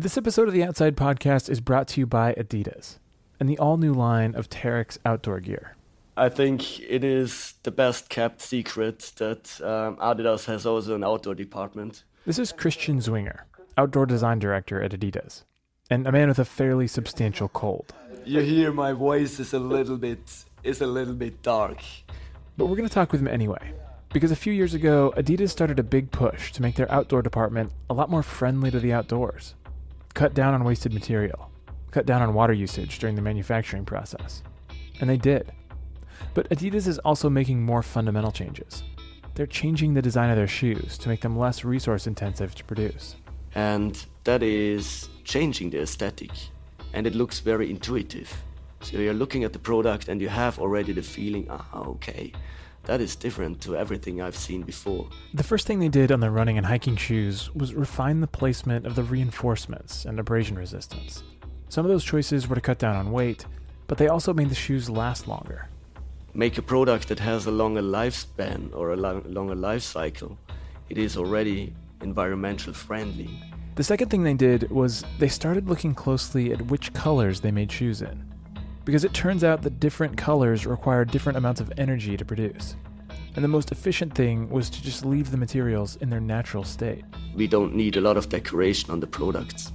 This episode of the Outside Podcast is brought to you by Adidas and the all new line of Terrex outdoor gear. I think it is the best kept secret that um, Adidas has also an outdoor department. This is Christian Zwinger, outdoor design director at Adidas, and a man with a fairly substantial cold. You hear my voice is a little bit is a little bit dark. But we're going to talk with him anyway, because a few years ago, Adidas started a big push to make their outdoor department a lot more friendly to the outdoors. Cut down on wasted material, cut down on water usage during the manufacturing process. And they did. But Adidas is also making more fundamental changes. They're changing the design of their shoes to make them less resource intensive to produce. And that is changing the aesthetic. And it looks very intuitive. So you're looking at the product and you have already the feeling, ah, okay, that is different to everything I've seen before. The first thing they did on their running and hiking shoes was refine the placement of the reinforcements and abrasion resistance. Some of those choices were to cut down on weight, but they also made the shoes last longer. Make a product that has a longer lifespan or a lo- longer life cycle. It is already environmental friendly. The second thing they did was they started looking closely at which colors they made shoes in because it turns out that different colors require different amounts of energy to produce. And the most efficient thing was to just leave the materials in their natural state. We don't need a lot of decoration on the products.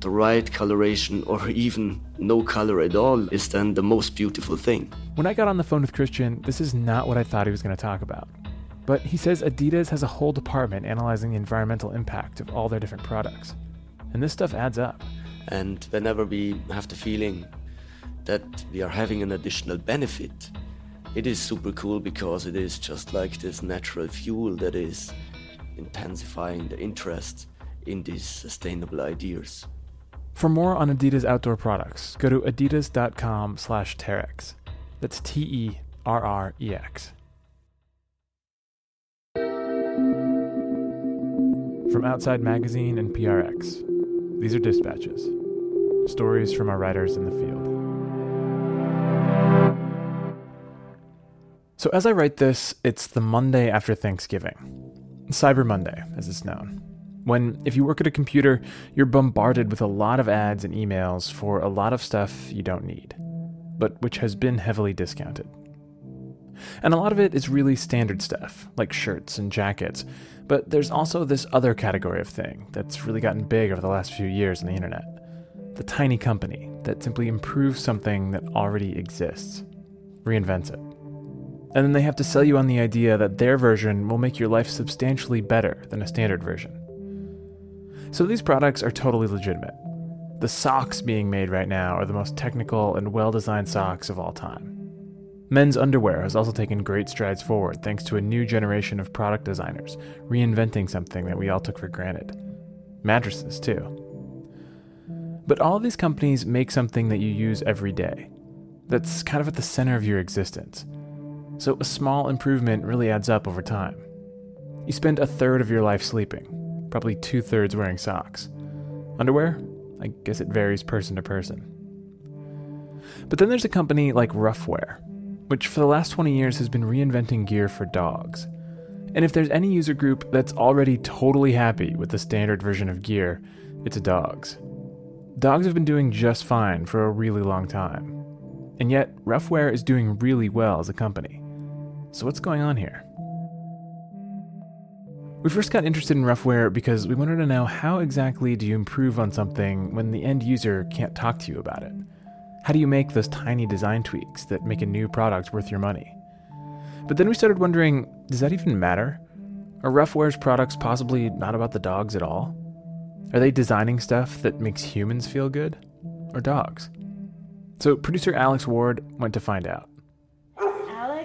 The right coloration, or even no color at all, is then the most beautiful thing. When I got on the phone with Christian, this is not what I thought he was going to talk about. But he says Adidas has a whole department analyzing the environmental impact of all their different products. And this stuff adds up. And whenever we have the feeling that we are having an additional benefit. It is super cool because it is just like this natural fuel that is intensifying the interest in these sustainable ideas. For more on Adidas outdoor products, go to adidas.com slash Terrex. That's T E R R E X. From Outside Magazine and PRX, these are dispatches. Stories from our writers in the field. So, as I write this, it's the Monday after Thanksgiving. Cyber Monday, as it's known. When, if you work at a computer, you're bombarded with a lot of ads and emails for a lot of stuff you don't need, but which has been heavily discounted. And a lot of it is really standard stuff, like shirts and jackets, but there's also this other category of thing that's really gotten big over the last few years on the internet the tiny company that simply improves something that already exists, reinvents it. And then they have to sell you on the idea that their version will make your life substantially better than a standard version. So these products are totally legitimate. The socks being made right now are the most technical and well designed socks of all time. Men's underwear has also taken great strides forward thanks to a new generation of product designers reinventing something that we all took for granted. Mattresses, too. But all these companies make something that you use every day, that's kind of at the center of your existence so a small improvement really adds up over time. You spend a third of your life sleeping, probably two thirds wearing socks. Underwear? I guess it varies person to person. But then there's a company like Ruffwear, which for the last 20 years has been reinventing gear for dogs. And if there's any user group that's already totally happy with the standard version of gear, it's dogs. Dogs have been doing just fine for a really long time. And yet, Ruffwear is doing really well as a company. So, what's going on here? We first got interested in Ruffwear because we wanted to know how exactly do you improve on something when the end user can't talk to you about it? How do you make those tiny design tweaks that make a new product worth your money? But then we started wondering does that even matter? Are Ruffwear's products possibly not about the dogs at all? Are they designing stuff that makes humans feel good? Or dogs? So producer Alex Ward went to find out.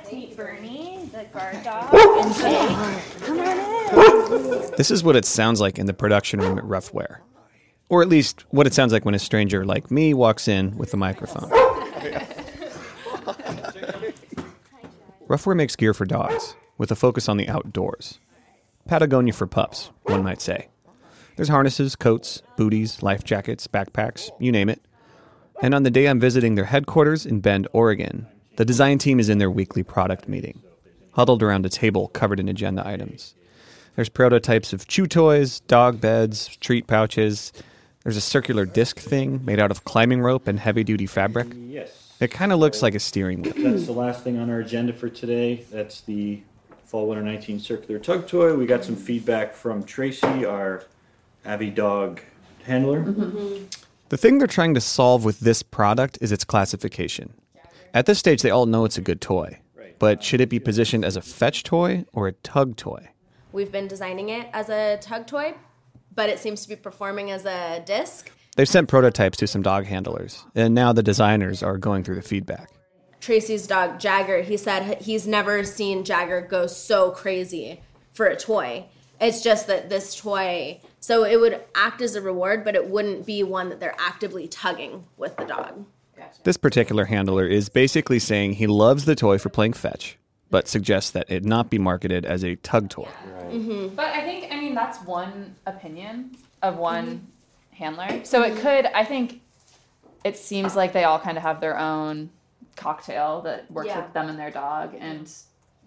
Alex, meet Bernie, the guard dog, and Jake. Come on in. This is what it sounds like in the production room at Ruffwear. Or at least what it sounds like when a stranger like me walks in with a microphone. Ruffwear makes gear for dogs, with a focus on the outdoors. Patagonia for pups, one might say. There's harnesses, coats, booties, life jackets, backpacks, you name it. And on the day I'm visiting their headquarters in Bend, Oregon, the design team is in their weekly product meeting, huddled around a table covered in agenda items. There's prototypes of chew toys, dog beds, treat pouches. There's a circular disc thing made out of climbing rope and heavy duty fabric. Yes. It kind of looks like a steering wheel. That's the last thing on our agenda for today. That's the Fall Winter 19 circular tug toy. We got some feedback from Tracy, our Avi dog handler. Mm-hmm. The thing they're trying to solve with this product is its classification. At this stage, they all know it's a good toy. But should it be positioned as a fetch toy or a tug toy? We've been designing it as a tug toy, but it seems to be performing as a disc. They've sent prototypes to some dog handlers, and now the designers are going through the feedback. Tracy's dog Jagger, he said he's never seen Jagger go so crazy for a toy. It's just that this toy, so it would act as a reward, but it wouldn't be one that they're actively tugging with the dog. This particular handler is basically saying he loves the toy for playing fetch, but suggests that it not be marketed as a tug toy. Mm-hmm. But I think, I mean, that's one opinion of mm-hmm. one handler. So it could, I think, it seems like they all kind of have their own cocktail that works Yeah. with them and their dog, and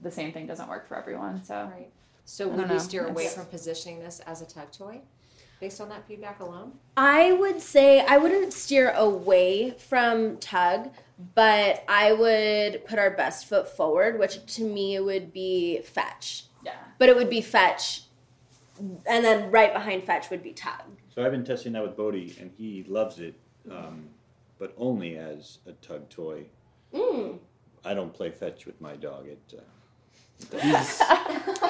the same thing doesn't work for everyone. So Right. So would we steer away It's- from positioning this as a tug toy, based on that feedback alone? I would say I wouldn't steer away from tug, but I would put our best foot forward, which to me would be fetch. yeah, But it would be fetch, and then right behind fetch would be tug. So I've been testing that with Bodie, and he loves it, um, but only as a tug toy. I don't play fetch with my dog. It, uh, he's,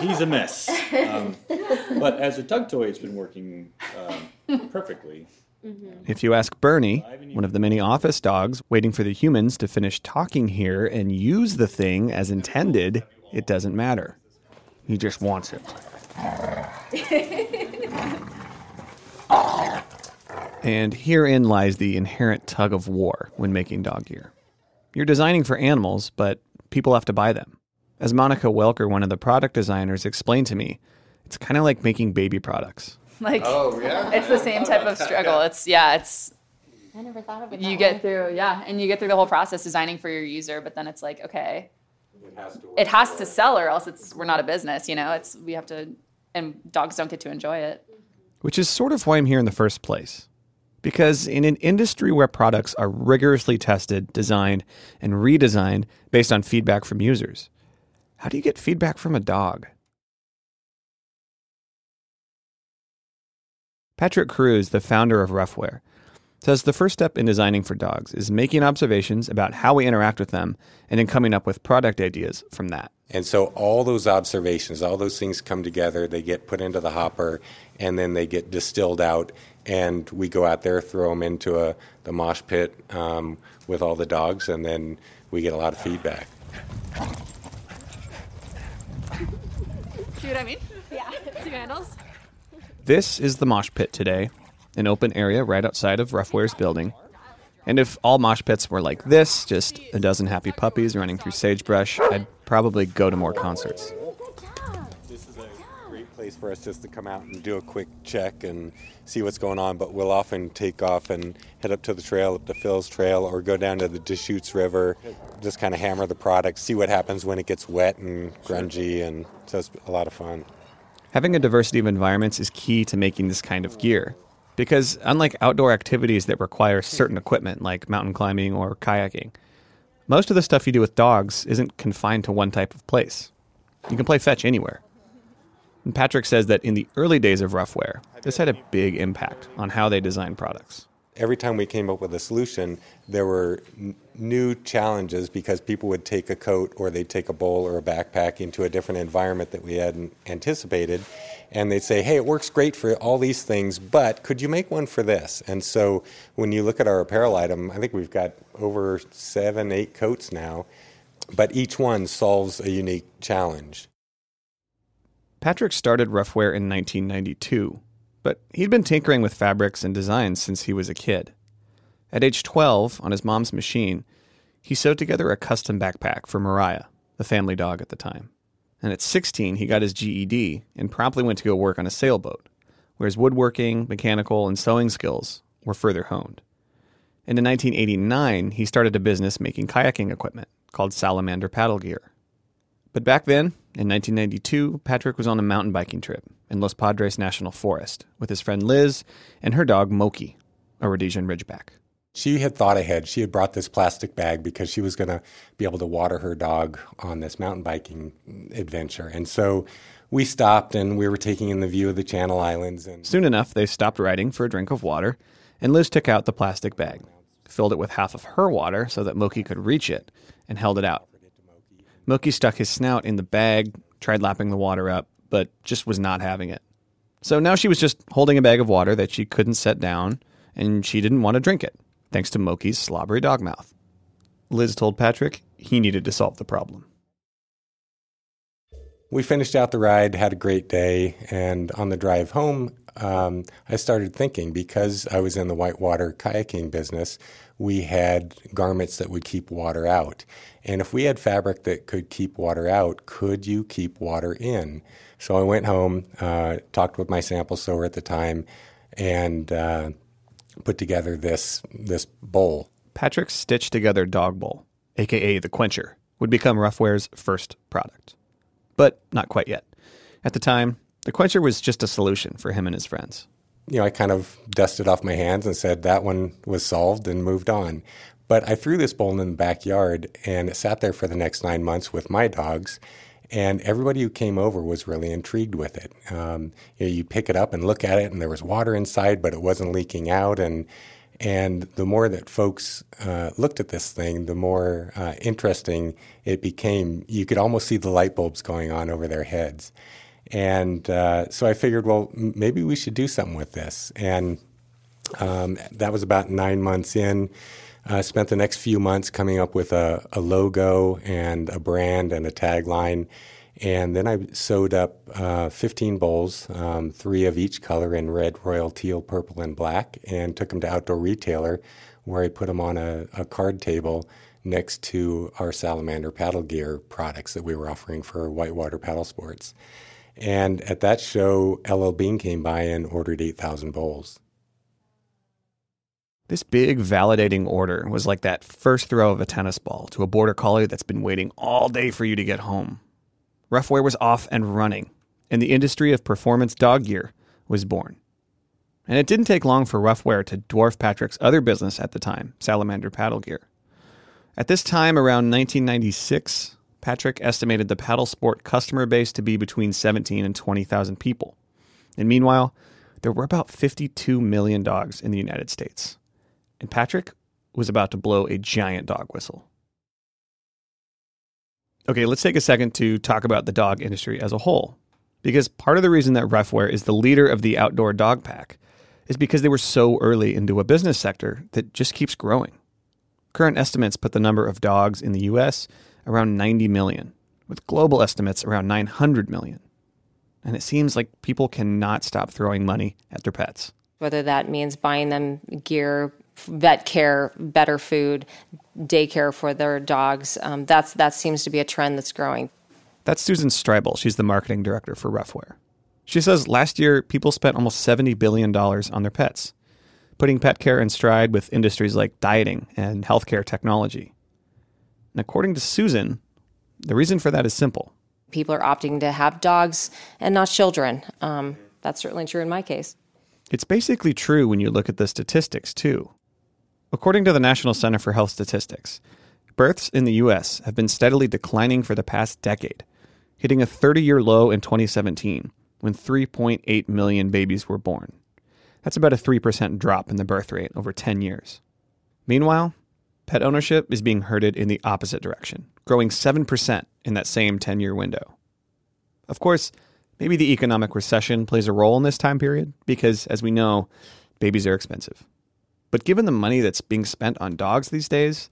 he's a mess. Um, but as a tug toy, it's been working um, perfectly. If you ask Bernie, one of the many office dogs waiting for the humans to finish talking here and use the thing as intended, it doesn't matter. He just wants it. and herein lies the inherent tug of war when making dog gear. You're designing for animals, but people have to buy them. As Monica Welker, one of the product designers, explained to me, it's kind of like making baby products. like Oh yeah. it's the same type of struggle. It's yeah, it's I never thought of it. you get through yeah, and you get through the whole process designing for your user, but then it's like okay, it has to sell or else it's we're not a business. You know, it's we have to, and dogs don't get to enjoy it. which is sort of why I'm here in the first place. Because in an industry where products are rigorously tested, designed, and redesigned based on feedback from users, how do you get feedback from a dog? Patrick Kruse, the founder of Ruffwear, says the first step in designing for dogs is making observations about how we interact with them and then coming up with product ideas from that. And so all those observations, all those things come together, they get put into the hopper, and then they get distilled out, and we go out there, throw them into a, the mosh pit um, with all the dogs, and then we get a lot of feedback. See what I mean? Yeah, two handles. This is the mosh pit today, an open area right outside of Ruffwear's building. And if all mosh pits were like this, just a dozen happy puppies running through sagebrush, I'd probably go to more concerts. This is a great place for us just to come out and do a quick check and see what's going on. But we'll often take off and head up to the trail, up to Phil's Trail, or go down to the Deschutes River, just kind of hammer the product, see what happens when it gets wet and grungy, and so it's a lot of fun. Having a diversity of environments is key to making this kind of gear. Because unlike outdoor activities that require certain equipment like mountain climbing or kayaking, most of the stuff you do with dogs isn't confined to one type of place. You can play fetch anywhere. And Patrick says that in the early days of Ruffwear, this had a big impact on how they design products. every time we came up with a solution, there were n- new challenges because people would take a coat or they'd take a bowl or a backpack into a different environment that we hadn't anticipated. And they'd say, hey, it works great for all these things, but could you make one for this? And so when you look at our apparel item, I think we've got over seven, eight coats now, but each one solves a unique challenge. Patrick started Ruffwear in 1992, but he'd been tinkering with fabrics and designs since he was a kid. At age 12, on his mom's machine, he sewed together a custom backpack for Mariah, the family dog at the time. And at 16, he got his GED and promptly went to go work on a sailboat, where his woodworking, mechanical, and sewing skills were further honed. And in 1989, he started a business making kayaking equipment called Salamander Paddle Gear. But back then, in 1992, Patrick was on a mountain biking trip in Los Padres National Forest with his friend Liz and her dog Moki. a Rhodesian Ridgeback. She had thought ahead. She had brought this plastic bag because she was going to be able to water her dog on this mountain biking adventure. And so we stopped and we were taking in the view of the Channel Islands. And Soon enough, they stopped riding for a drink of water, and Liz took out the plastic bag, filled it with half of her water so that Moki could reach it, and held it out. Moki stuck his snout in the bag, tried lapping the water up, but just was not having it. So now she was just holding a bag of water that she couldn't set down, and she didn't want to drink it, thanks to Moki's slobbery dog mouth. Liz told Patrick he needed to solve the problem. we finished out the ride, had a great day, and on the drive home, um, I started thinking because I was in the whitewater kayaking business, we had garments that would keep water out. And if we had fabric that could keep water out, could you keep water in? So I went home, uh, talked with my sample sewer at the time, and uh, put together this this bowl. Patrick's stitched together dog bowl, aka the Quencher, would become Ruffwear's first product. But not quite yet. At the time, the Quencher was just a solution for him and his friends. You know, I kind of dusted off my hands and said that one was solved and moved on. But I threw this bowl in the backyard and it sat there for the next nine months with my dogs. And everybody who came over was really intrigued with it. Um, you, know, you pick it up and look at it, and there was water inside, but it wasn't leaking out. And and the more that folks uh, looked at this thing, the more uh, interesting it became. You could almost see the light bulbs going on over their heads. And uh, so I figured, well, maybe we should do something with this. And um, that was about nine months in. I spent the next few months coming up with a, a logo and a brand and a tagline. And then I sewed up uh, 15 bowls, um, three of each color in red, royal, teal, purple, and black, and took them to Outdoor Retailer, where I put them on a, a card table next to our Salamander paddle gear products that we were offering for whitewater paddle sports. And at that show, LL Bean came by and ordered 8,000 bowls. This big validating order was like that first throw of a tennis ball to a border collie that's been waiting all day for you to get home. Ruffwear was off and running, and the industry of performance dog gear was born. And it didn't take long for Ruffwear to dwarf Patrick's other business at the time, Salamander Paddle Gear. At this time, around 1996, Patrick estimated the paddle sport customer base to be between 17 and 20,000 people. And meanwhile, there were about 52 million dogs in the United States. And Patrick was about to blow a giant dog whistle. Okay, let's take a second to talk about the dog industry as a whole. Because part of the reason that Ruffwear is the leader of the outdoor dog pack is because they were so early into a business sector that just keeps growing. Current estimates put the number of dogs in the US around 90 million, with global estimates around 900 million. And it seems like people cannot stop throwing money at their pets. Whether that means buying them gear, vet care, better food, daycare for their dogs, um, that's that seems to be a trend that's growing. That's Susan Streibel. She's the marketing director for Ruffwear. She says last year people spent almost $70 billion on their pets, putting pet care in stride with industries like dieting and healthcare technology. And according to Susan, the reason for that is simple. People are opting to have dogs and not children. Um, that's certainly true in my case. It's basically true when you look at the statistics, too. According to the National Center for Health Statistics, births in the U.S. have been steadily declining for the past decade, hitting a 30 year low in 2017 when 3.8 million babies were born. That's about a 3% drop in the birth rate over 10 years. Meanwhile, pet ownership is being herded in the opposite direction, growing 7% in that same 10 year window. Of course, maybe the economic recession plays a role in this time period because, as we know, babies are expensive. But given the money that's being spent on dogs these days,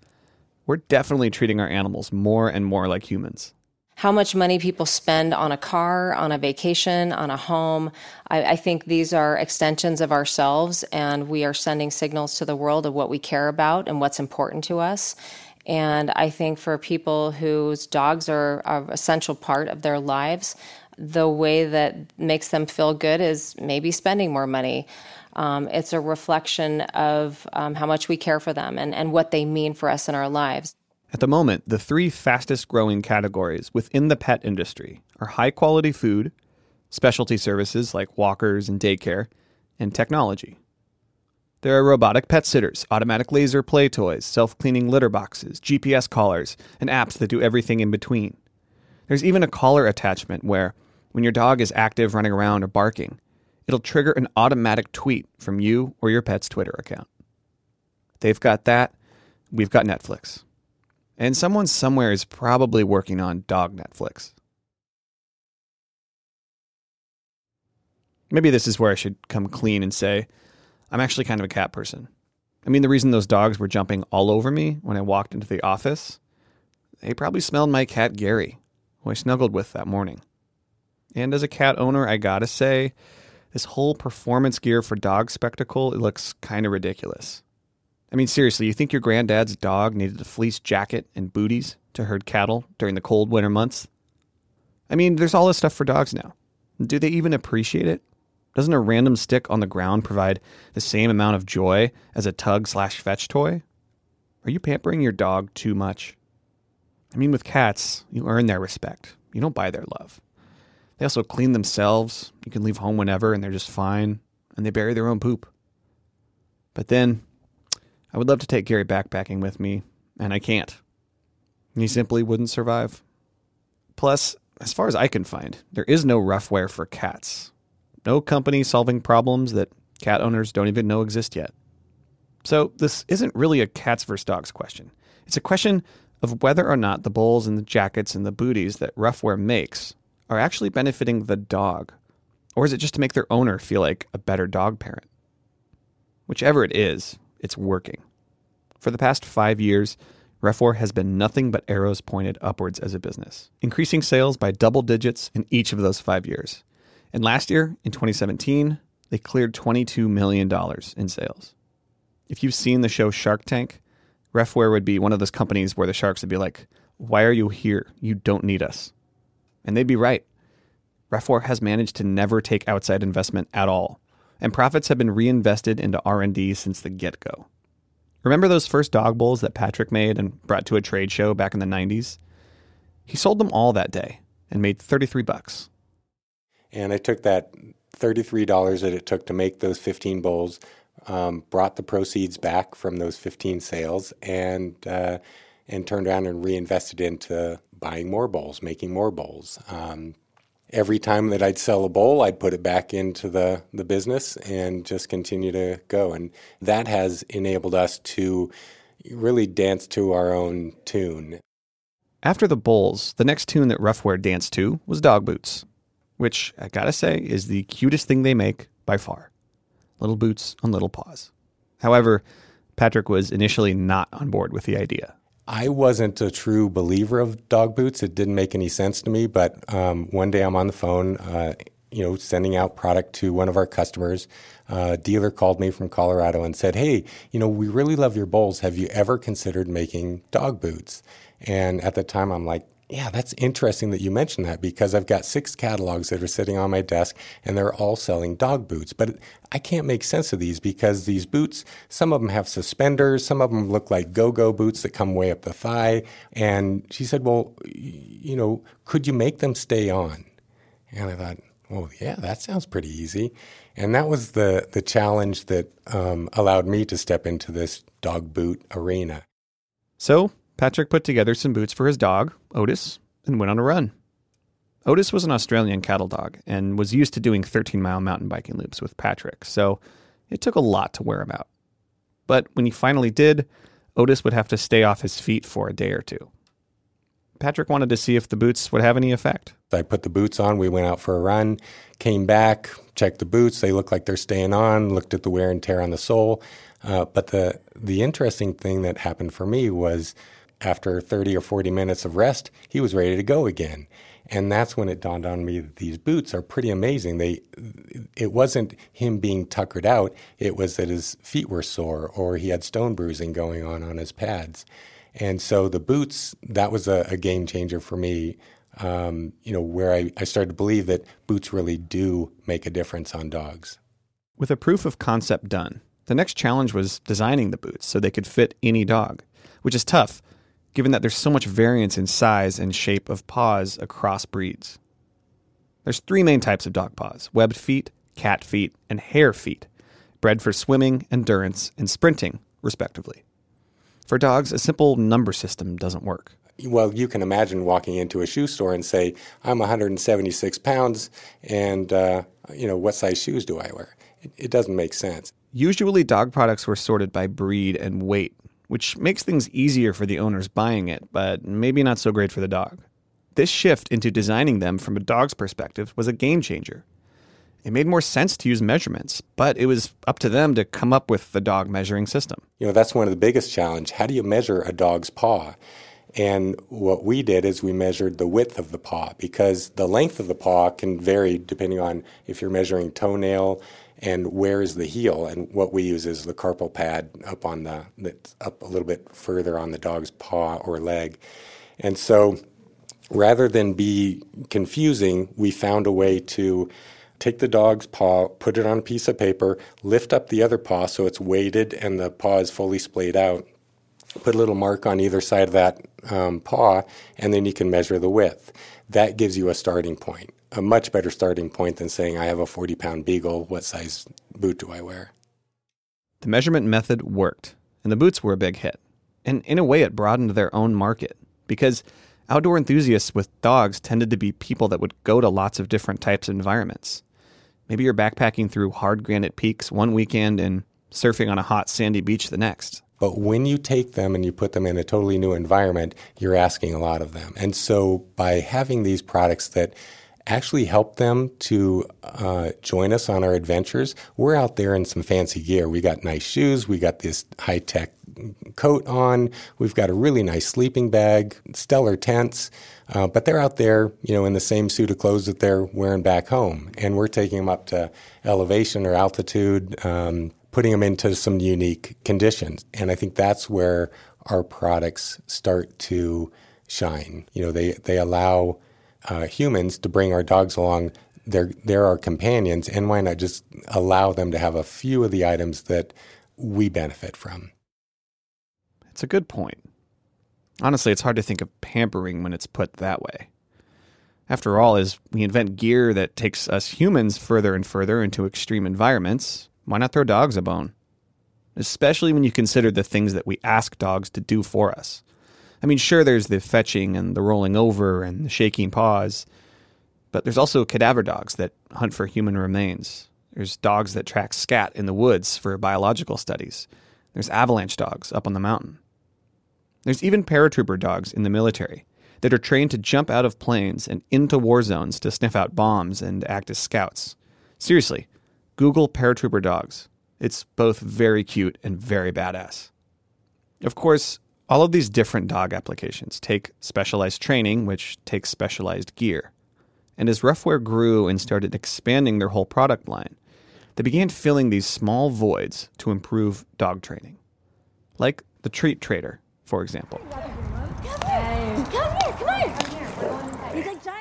we're definitely treating our animals more and more like humans. How much money people spend on a car, on a vacation, on a home. I, I think these are extensions of ourselves, and we are sending signals to the world of what we care about and what's important to us. And I think for people whose dogs are an essential part of their lives, the way that makes them feel good is maybe spending more money. Um, it's a reflection of um, how much we care for them and, and what they mean for us in our lives. At the moment, the three fastest growing categories within the pet industry are high quality food, specialty services like walkers and daycare, and technology. There are robotic pet sitters, automatic laser play toys, self cleaning litter boxes, GPS collars, and apps that do everything in between. There's even a collar attachment where, when your dog is active running around or barking, it'll trigger an automatic tweet from you or your pet's Twitter account. They've got that, we've got Netflix. And someone somewhere is probably working on dog Netflix. Maybe this is where I should come clean and say, I'm actually kind of a cat person. I mean, the reason those dogs were jumping all over me when I walked into the office, they probably smelled my cat Gary, who I snuggled with that morning. And as a cat owner, I gotta say, this whole performance gear for dog spectacle, it looks kind of ridiculous. I mean, seriously, you think your granddad's dog needed a fleece jacket and booties to herd cattle during the cold winter months? I mean, there's all this stuff for dogs now. Do they even appreciate it? Doesn't a random stick on the ground provide the same amount of joy as a tug slash fetch toy? Are you pampering your dog too much? I mean, with cats, you earn their respect. You don't buy their love. They also clean themselves. You can leave home whenever and they're just fine. And they bury their own poop. But then, I would love to take Gary backpacking with me, and I can't. He simply wouldn't survive. Plus, as far as I can find, there is no Ruffwear for cats. No company solving problems that cat owners don't even know exist yet. So, this isn't really a cats versus dogs question. It's a question of whether or not the bowls and the jackets and the booties that Ruffwear makes are actually benefiting the dog, or is it just to make their owner feel like a better dog parent? Whichever it is, it's working. For the past five years, Ruffwear has been nothing but arrows pointed upwards as a business, increasing sales by double digits in each of those five years. And last year, in 2017, they cleared $22 million in sales. If you've seen the show Shark Tank, Ruffwear would be one of those companies where the sharks would be like, Why are you here? You don't need us. And they'd be right. Ruffwear has managed to never take outside investment at all, and profits have been reinvested into R&D since the get-go. Remember those first dog bowls that Patrick made and brought to a trade show back in the 90s? He sold them all that day and made 33 bucks. And I took that $33 that it took to make those 15 bowls, um, brought the proceeds back from those 15 sales, and uh, and turned around and reinvested into buying more bowls, making more bowls. Um, every time that I'd sell a bowl, I'd put it back into the, the business and just continue to go. And that has enabled us to really dance to our own tune. After the bowls, the next tune that Ruffwear danced to was Dog Boots, which I gotta say is the cutest thing they make by far. Little boots on little paws. However, Patrick was initially not on board with the idea. I wasn't a true believer of dog boots. It didn't make any sense to me. But um, one day I'm on the phone, uh, you know, sending out product to one of our customers. Uh, dealer called me from Colorado and said, "Hey, you know, we really love your bowls. Have you ever considered making dog boots?" And at the time, I'm like, yeah, that's interesting that you mentioned that because I've got six catalogs that are sitting on my desk and they're all selling dog boots. But I can't make sense of these because these boots, some of them have suspenders, some of them look like go go boots that come way up the thigh. And she said, Well, you know, could you make them stay on? And I thought, well, yeah, that sounds pretty easy. And that was the, the challenge that um, allowed me to step into this dog boot arena. So Patrick put together some boots for his dog, Otis, and went on a run. Otis was an Australian cattle dog and was used to doing 13 mile mountain biking loops with Patrick, so it took a lot to wear him out. But when he finally did, Otis would have to stay off his feet for a day or two. Patrick wanted to see if the boots would have any effect. I put the boots on, we went out for a run, came back, checked the boots, they look like they're staying on, looked at the wear and tear on the sole. Uh, but the, the interesting thing that happened for me was after 30 or 40 minutes of rest, he was ready to go again. And that's when it dawned on me that these boots are pretty amazing. They, it wasn't him being tuckered out; it was that his feet were sore or he had stone bruising going on on his pads. And so the boots, that was a, a game changer for me. Um, you know, where I, I started to believe that boots really do make a difference on dogs. With a proof of concept done, the next challenge was designing the boots so they could fit any dog, which is tough given that there's so much variance in size and shape of paws across breeds. There's three main types of dog paws webbed feet, cat feet, and hare feet, bred for swimming, endurance, and sprinting, respectively. For dogs, a simple number system doesn't work. Well, you can imagine walking into a shoe store and say, "I'm 176 pounds, and uh, you know what size shoes do I wear?" It, it doesn't make sense. Usually, dog products were sorted by breed and weight, which makes things easier for the owners buying it, but maybe not so great for the dog. This shift into designing them from a dog's perspective was a game changer. It made more sense to use measurements, but it was up to them to come up with the dog measuring system. You know, that's one of the biggest challenge. How do you measure a dog's paw? And what we did is we measured the width of the paw because the length of the paw can vary depending on if you're measuring toenail and where is the heel. And what we use is the carpal pad up on the that's up a little bit further on the dog's paw or leg. And so rather than be confusing, we found a way to take the dog's paw, put it on a piece of paper, lift up the other paw so it's weighted and the paw is fully splayed out, put a little mark on either side of that um, paw, and then you can measure the width. That gives you a starting point, a much better starting point than saying, I have a 40 pound beagle, what size boot do I wear? The measurement method worked, and the boots were a big hit. And in a way, it broadened their own market because outdoor enthusiasts with dogs tended to be people that would go to lots of different types of environments. Maybe you're backpacking through hard granite peaks one weekend and surfing on a hot sandy beach the next. But when you take them and you put them in a totally new environment, you're asking a lot of them. And so by having these products that actually help them to uh, join us on our adventures, we're out there in some fancy gear. We got nice shoes, we got this high tech coat on, we've got a really nice sleeping bag, stellar tents. Uh, but they're out there, you know, in the same suit of clothes that they're wearing back home, and we're taking them up to elevation or altitude, um, putting them into some unique conditions. And I think that's where our products start to shine. You know, they they allow uh, humans to bring our dogs along. They're they're our companions, and why not just allow them to have a few of the items that we benefit from? It's a good point. Honestly, it's hard to think of pampering when it's put that way. After all, as we invent gear that takes us humans further and further into extreme environments, why not throw dogs a bone? Especially when you consider the things that we ask dogs to do for us. I mean, sure, there's the fetching and the rolling over and the shaking paws, but there's also cadaver dogs that hunt for human remains. There's dogs that track scat in the woods for biological studies. There's avalanche dogs up on the mountain. There's even paratrooper dogs in the military that are trained to jump out of planes and into war zones to sniff out bombs and act as scouts. Seriously, Google paratrooper dogs. It's both very cute and very badass. Of course, all of these different dog applications take specialized training, which takes specialized gear. And as Ruffwear grew and started expanding their whole product line, they began filling these small voids to improve dog training. Like the treat trader, for example.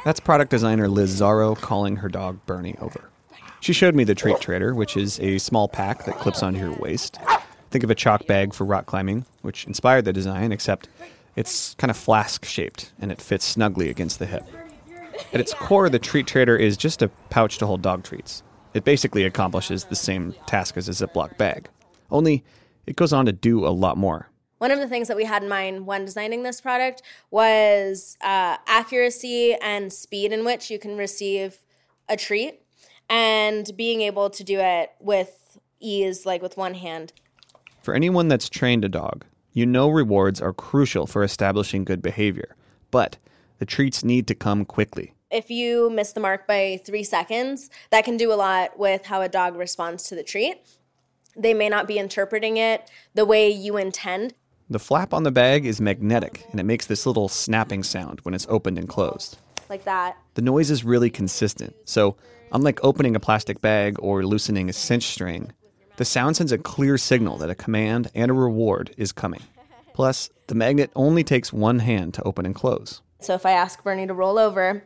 That's product designer Liz Zaro calling her dog Bernie over. She showed me the treat trader, which is a small pack that clips onto your waist. Think of a chalk bag for rock climbing, which inspired the design, except it's kind of flask shaped and it fits snugly against the hip. At its core, the treat trader is just a pouch to hold dog treats. It basically accomplishes the same task as a Ziploc bag, only it goes on to do a lot more. One of the things that we had in mind when designing this product was uh, accuracy and speed in which you can receive a treat and being able to do it with ease, like with one hand. For anyone that's trained a dog, you know rewards are crucial for establishing good behavior, but the treats need to come quickly. If you miss the mark by three seconds, that can do a lot with how a dog responds to the treat. They may not be interpreting it the way you intend. The flap on the bag is magnetic and it makes this little snapping sound when it's opened and closed. Like that. The noise is really consistent, so unlike opening a plastic bag or loosening a cinch string, the sound sends a clear signal that a command and a reward is coming. Plus, the magnet only takes one hand to open and close. So if I ask Bernie to roll over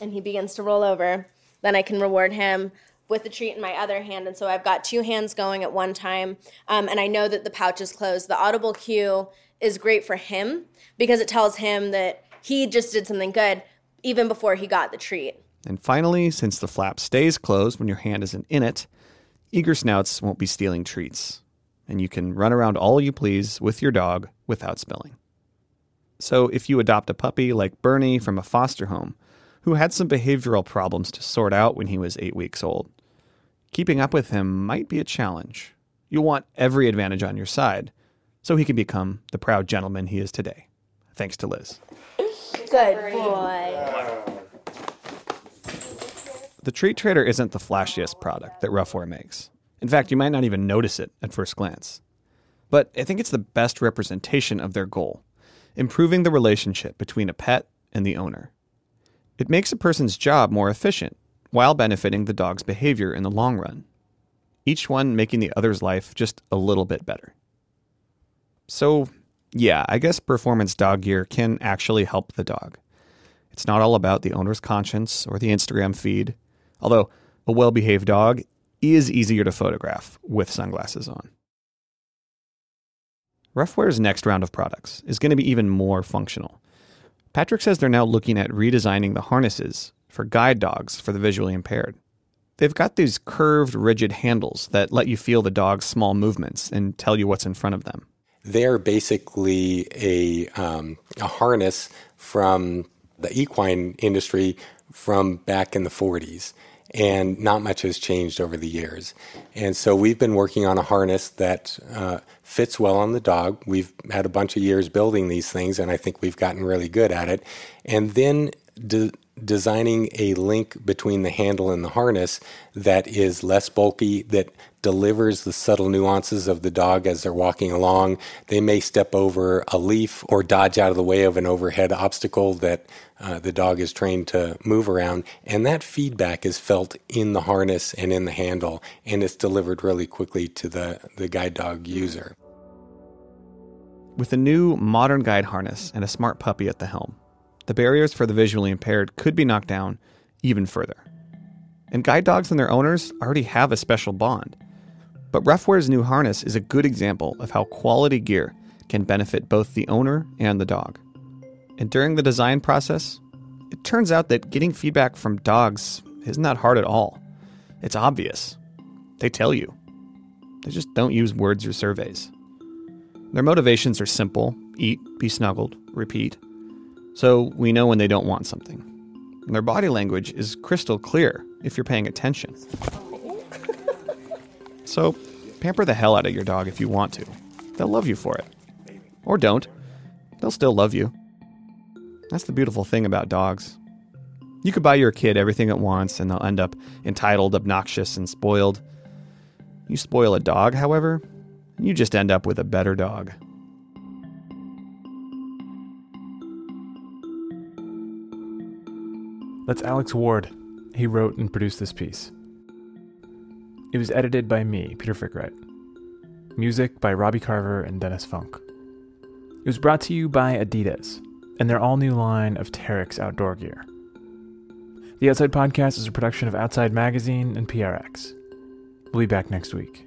and he begins to roll over, then I can reward him with the treat in my other hand. And so I've got two hands going at one time. Um, and I know that the pouch is closed. The audible cue is great for him because it tells him that he just did something good even before he got the treat. And finally, since the flap stays closed when your hand isn't in it, eager snouts won't be stealing treats, and you can run around all you please with your dog without spilling. So, if you adopt a puppy like Bernie from a foster home, who had some behavioral problems to sort out when he was eight weeks old, keeping up with him might be a challenge. You'll want every advantage on your side so he can become the proud gentleman he is today. Thanks to Liz. Good boy. The Treat Trader isn't the flashiest product that Ruffwear makes. In fact, you might not even notice it at first glance. But I think it's the best representation of their goal improving the relationship between a pet and the owner. It makes a person's job more efficient while benefiting the dog's behavior in the long run, each one making the other's life just a little bit better. So, yeah, I guess performance dog gear can actually help the dog. It's not all about the owner's conscience or the Instagram feed, although a well behaved dog is easier to photograph with sunglasses on. Ruffwear's next round of products is going to be even more functional. Patrick says they're now looking at redesigning the harnesses for guide dogs for the visually impaired. They've got these curved, rigid handles that let you feel the dog's small movements and tell you what's in front of them. They're basically a, um, a harness from the equine industry from back in the 40s and not much has changed over the years. And so we've been working on a harness that uh, fits well on the dog. We've had a bunch of years building these things, and I think we've gotten really good at it. And then de- designing a link between the handle and the harness that is less bulky, that delivers the subtle nuances of the dog as they're walking along. They may step over a leaf or dodge out of the way of an overhead obstacle that uh, the dog is trained to move around. And that feedback is felt in the harness and in the handle, and it's delivered really quickly to the, the guide dog user. With a new modern guide harness and a smart puppy at the helm, the barriers for the visually impaired could be knocked down even further. And guide dogs and their owners already have a special bond. But Ruffwear's new harness is a good example of how quality gear can benefit both the owner and the dog. And during the design process, it turns out that getting feedback from dogs is not hard at all. It's obvious. They tell you. They just don't use words or surveys. Their motivations are simple eat, be snuggled, repeat. So we know when they don't want something. And their body language is crystal clear if you're paying attention. So pamper the hell out of your dog if you want to. They'll love you for it. Or don't. They'll still love you. That's the beautiful thing about dogs. You could buy your kid everything at once and they'll end up entitled, obnoxious, and spoiled. You spoil a dog, however, you just end up with a better dog. That's Alex Ward. He wrote and produced this piece. It was edited by me, Peter Frick-Wright. Music by Robbie Carver and Dennis Funk. It was brought to you by Adidas and their all new line of Terrex outdoor gear. The Outside Podcast is a production of Outside Magazine and PRX. We'll be back next week.